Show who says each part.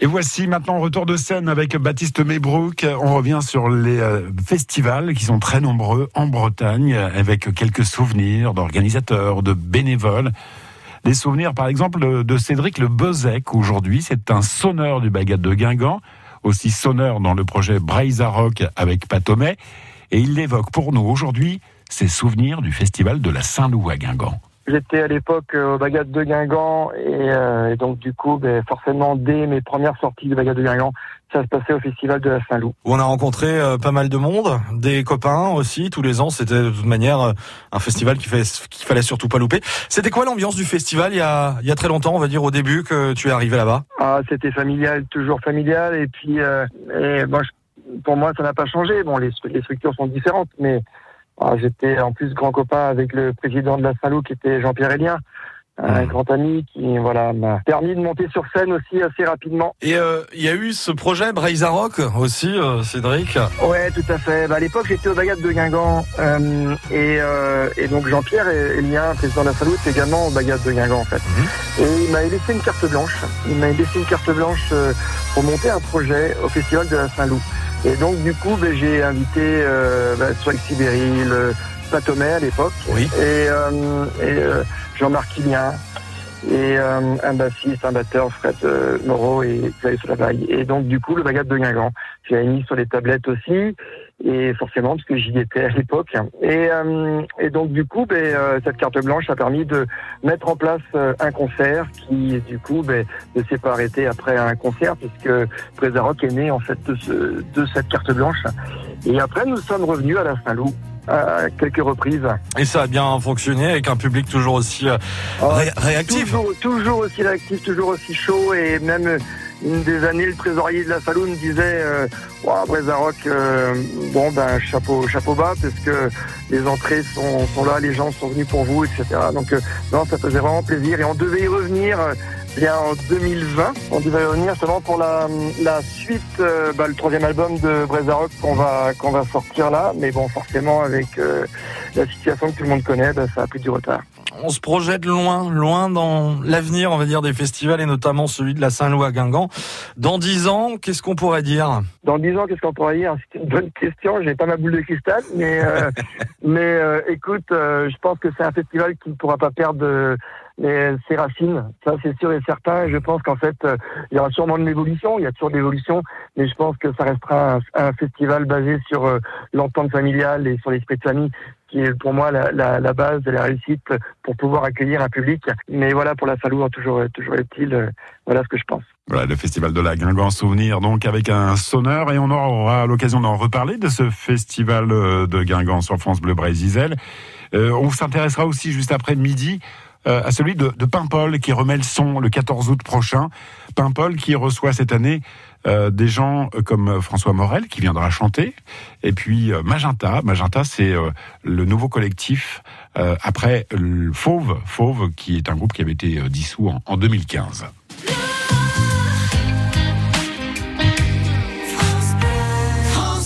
Speaker 1: Et voici maintenant retour de scène avec Baptiste Maybrook. On revient sur les euh, festivals qui sont très nombreux en Bretagne avec quelques souvenirs d'organisateurs, de bénévoles. Les souvenirs par exemple de Cédric Le Bezec aujourd'hui, c'est un sonneur du Bagat de Guingamp, aussi sonneur dans le projet Braise Rock avec Patomet et il évoque pour nous aujourd'hui ses souvenirs du festival de la Saint-Loup à Guingamp.
Speaker 2: J'étais à l'époque euh, au Bagat de Guingamp et, euh, et donc du coup, ben, forcément, dès mes premières sorties du Bagat de Guingamp, ça se passait au festival de la Saint-Loup.
Speaker 3: On a rencontré euh, pas mal de monde, des copains aussi, tous les ans. C'était de toute manière euh, un festival qu'il fallait, surtout pas louper. C'était quoi l'ambiance du festival il y, a, il y a très longtemps, on va dire au début que tu es arrivé là-bas?
Speaker 2: Ah, c'était familial, toujours familial. Et puis, et, bon, je- pour moi, ça n'a pas changé. Bon, les, les structures sont différentes, mais ah, j'étais en plus grand copain avec le président de la Saint-Loup, qui était Jean-Pierre Elien, un
Speaker 3: Mhm.
Speaker 2: grand ami qui voilà m'a permis de monter sur scène aussi assez rapidement.
Speaker 3: Et euh, il y a eu ce projet Braise Rock aussi, euh, Cédric?
Speaker 2: Ouais, tout à fait. Bah, à l'époque, j'étais au Bagat de Guingamp euh, et, et donc Jean-Pierre Elien, président de la Saint-Loup, était également au Bagat de Guingamp en fait. Et il m'a laissé une carte blanche. Il m'a laissé une carte blanche pour monter un projet au Festival de la Saint-Loup. Et donc du coup, ben, j'ai invité euh, ben, Swag Sibéry, le à l'époque,
Speaker 3: Oui.
Speaker 2: et, euh, et euh, Jean-Marc Quillien, et euh, un bassiste, un batteur, Fred euh, Moreau et Solavaille. Et donc du coup, le Bagat de Guingamp, l'avais mis sur les tablettes aussi, et forcément parce que j'y étais à l'époque. Et, euh, et donc du coup, ben, euh, cette carte blanche a permis de mettre en place euh, un concert qui, du coup, ben, ne s'est pas arrêté après un concert puisque Presa Rock est né en fait de, ce, de cette carte blanche. Et après, nous sommes revenus à la Saint-Loup à quelques reprises.
Speaker 3: Et ça a bien fonctionné avec un public toujours aussi euh, ré- réactif.
Speaker 2: Toujours, toujours aussi réactif, toujours aussi chaud et même euh, une des années, le trésorier de la Saloon me disait euh, Rock, euh, bon ben chapeau, chapeau bas parce que les entrées sont, sont là, les gens sont venus pour vous, etc. Donc euh, non, ça faisait vraiment plaisir et on devait y revenir. euh, Bien en 2020, on devait y revenir justement pour la, la suite, euh, bah, le troisième album de Breza Rock qu'on va qu'on va sortir là, mais bon forcément avec euh, la situation que tout le monde connaît, bah, ça a pris du retard.
Speaker 3: On se projette loin, loin dans l'avenir, on va dire, des festivals et notamment celui de la Saint-Loup à Guingamp. Dans dix ans, qu'est-ce qu'on pourrait dire?
Speaker 2: Dans 10 ans, qu'est-ce qu'on pourrait dire? C'est une bonne question. J'ai pas ma boule de cristal, mais euh, mais euh, écoute, euh, je pense que c'est un festival qui ne pourra pas perdre ses racines. Ça, c'est sûr et certain. Et je pense qu'en fait, euh, il y aura sûrement de l'évolution. Il y a toujours de l'évolution, mais je pense que ça restera un, un festival basé sur euh, l'entente familiale et sur l'esprit de famille qui est pour moi la, la, la base de la réussite pour pouvoir accueillir un public. Mais voilà, pour la Salou, toujours, toujours est-il, euh, voilà ce que je pense.
Speaker 1: Voilà, le festival de la Guingamp Souvenir, donc avec un sonneur, et on aura l'occasion d'en reparler de ce festival euh, de Guingamp sur France Bleu Brésil. Euh, on s'intéressera aussi juste après midi euh, à celui de, de Paimpol qui remet le son le 14 août prochain. Paimpol qui reçoit cette année euh, des gens euh, comme François Morel qui viendra chanter, et puis euh, Magenta. Magenta, c'est euh, le nouveau collectif euh, après Fauve, Fauve qui est un groupe qui avait été euh, dissous en, en 2015.